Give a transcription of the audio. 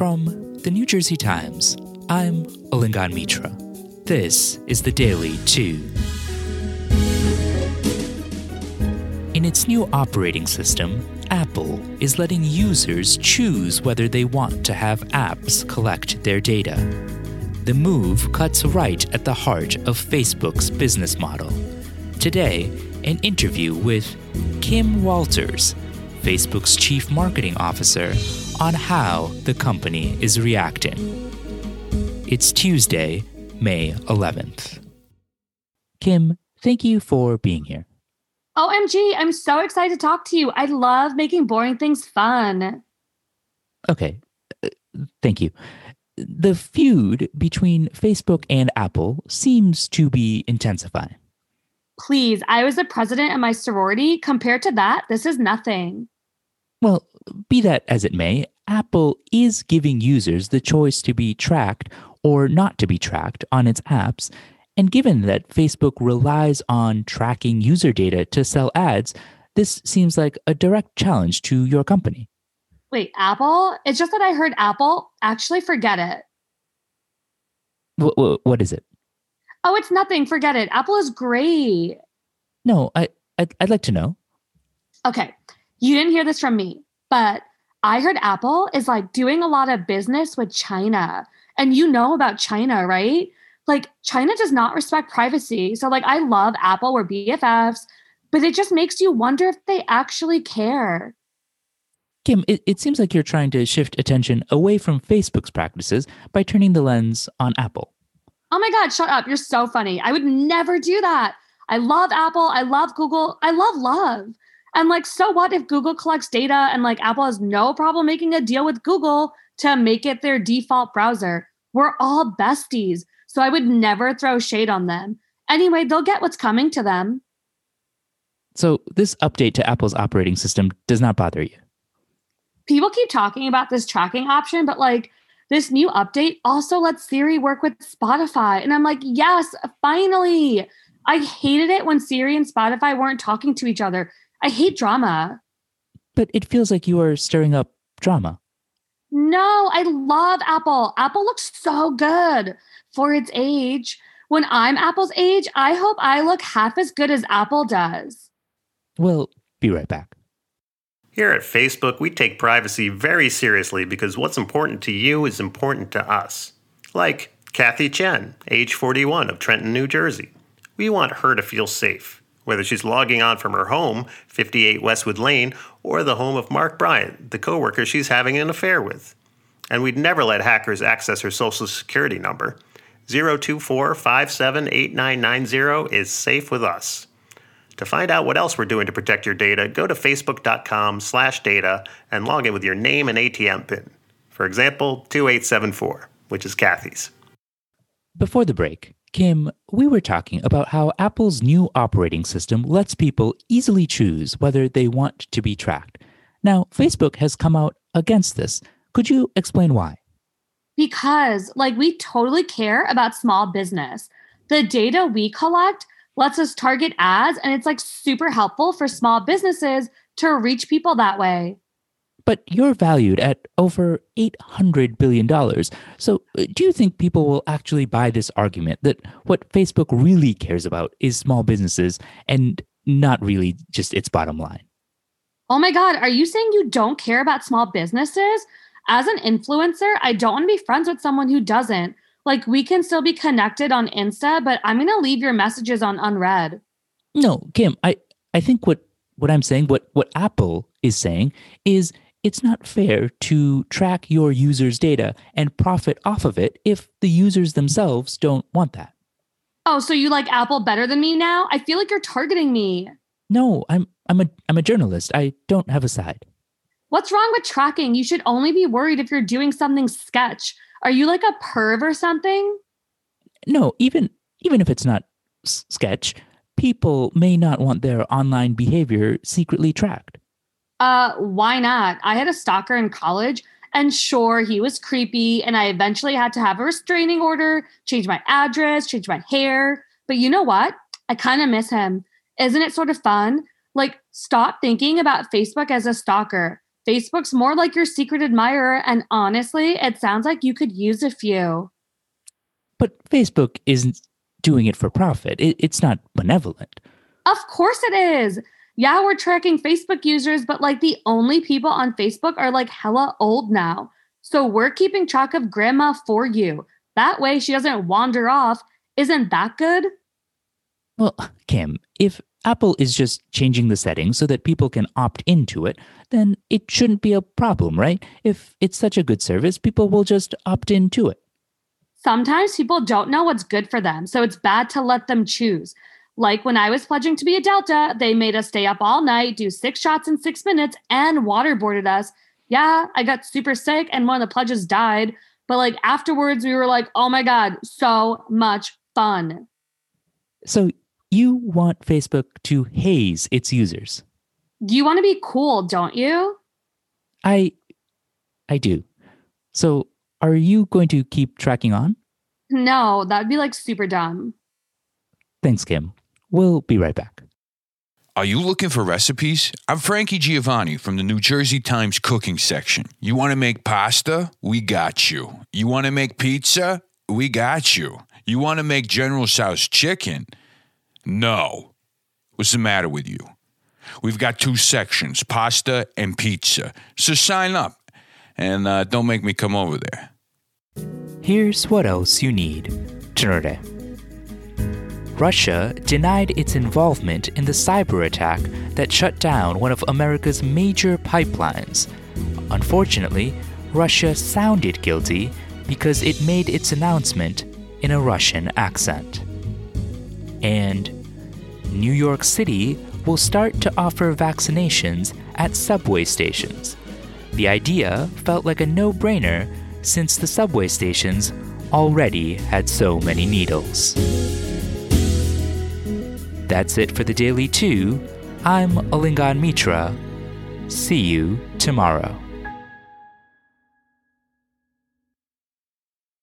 From the New Jersey Times, I'm Alingon Mitra. This is the Daily Too. In its new operating system, Apple is letting users choose whether they want to have apps collect their data. The move cuts right at the heart of Facebook's business model. Today, an interview with Kim Walters, Facebook's chief marketing officer, on how the company is reacting. It's Tuesday, May 11th. Kim, thank you for being here. OMG, I'm so excited to talk to you. I love making boring things fun. Okay, uh, thank you. The feud between Facebook and Apple seems to be intensifying. Please, I was the president of my sorority. Compared to that, this is nothing. Well, be that as it may, Apple is giving users the choice to be tracked or not to be tracked on its apps. And given that Facebook relies on tracking user data to sell ads, this seems like a direct challenge to your company. Wait, Apple? It's just that I heard Apple. Actually, forget it. What, what is it? Oh, it's nothing. Forget it. Apple is great. No, I I'd, I'd like to know. Okay, you didn't hear this from me, but I heard Apple is like doing a lot of business with China. And you know about China, right? Like China does not respect privacy. So like I love Apple, we're BFFs, but it just makes you wonder if they actually care. Kim, it, it seems like you're trying to shift attention away from Facebook's practices by turning the lens on Apple. Oh my God, shut up. You're so funny. I would never do that. I love Apple. I love Google. I love love. And like, so what if Google collects data and like Apple has no problem making a deal with Google to make it their default browser? We're all besties. So I would never throw shade on them. Anyway, they'll get what's coming to them. So this update to Apple's operating system does not bother you. People keep talking about this tracking option, but like this new update also lets Siri work with Spotify. And I'm like, yes, finally. I hated it when Siri and Spotify weren't talking to each other. I hate drama. But it feels like you are stirring up drama. No, I love Apple. Apple looks so good for its age. When I'm Apple's age, I hope I look half as good as Apple does. We'll be right back. Here at Facebook, we take privacy very seriously because what's important to you is important to us. Like Kathy Chen, age 41 of Trenton, New Jersey. We want her to feel safe, whether she's logging on from her home, 58 Westwood Lane, or the home of Mark Bryant, the coworker she's having an affair with. And we'd never let hackers access her social security number. 024 is safe with us. To find out what else we're doing to protect your data, go to facebook.com slash data and log in with your name and ATM PIN. For example, 2874, which is Kathy's. Before the break, Kim, we were talking about how Apple's new operating system lets people easily choose whether they want to be tracked. Now, Facebook has come out against this. Could you explain why? Because, like, we totally care about small business. The data we collect lets us target ads and it's like super helpful for small businesses to reach people that way. But you're valued at over $800 billion. So, uh, do you think people will actually buy this argument that what Facebook really cares about is small businesses and not really just its bottom line? Oh my God, are you saying you don't care about small businesses? As an influencer, I don't want to be friends with someone who doesn't like we can still be connected on Insta, but I'm gonna leave your messages on unread. No, Kim, I, I think what what I'm saying, what what Apple is saying is it's not fair to track your users' data and profit off of it if the users themselves don't want that. Oh, so you like Apple better than me now? I feel like you're targeting me. No, I'm I'm a I'm a journalist. I don't have a side. What's wrong with tracking? You should only be worried if you're doing something sketch. Are you like a perv or something? No, even even if it's not s- sketch, people may not want their online behavior secretly tracked. Uh, why not? I had a stalker in college, and sure, he was creepy, and I eventually had to have a restraining order, change my address, change my hair. But you know what? I kind of miss him. Isn't it sort of fun? Like, stop thinking about Facebook as a stalker. Facebook's more like your secret admirer, and honestly, it sounds like you could use a few. But Facebook isn't doing it for profit, it, it's not benevolent. Of course it is. Yeah, we're tracking Facebook users, but like the only people on Facebook are like hella old now. So we're keeping track of grandma for you. That way she doesn't wander off. Isn't that good? Well, Kim, if Apple is just changing the settings so that people can opt into it, then it shouldn't be a problem, right? If it's such a good service, people will just opt into it. Sometimes people don't know what's good for them, so it's bad to let them choose. Like when I was pledging to be a Delta, they made us stay up all night, do six shots in six minutes, and waterboarded us. Yeah, I got super sick and one of the pledges died. But like afterwards, we were like, oh my God, so much fun. So you want Facebook to haze its users. You want to be cool, don't you? I I do. So are you going to keep tracking on? No, that'd be like super dumb. Thanks, Kim. We'll be right back. Are you looking for recipes? I'm Frankie Giovanni from the New Jersey Times cooking section. You want to make pasta? We got you. You want to make pizza? We got you. You want to make General Tso's chicken? No. What's the matter with you? We've got two sections pasta and pizza. So sign up and uh, don't make me come over there. Here's what else you need to know today. Russia denied its involvement in the cyber attack that shut down one of America's major pipelines. Unfortunately, Russia sounded guilty because it made its announcement in a Russian accent. And New York City will start to offer vaccinations at subway stations. The idea felt like a no brainer since the subway stations already had so many needles. That's it for the Daily Too. I'm Alingon Mitra. See you tomorrow.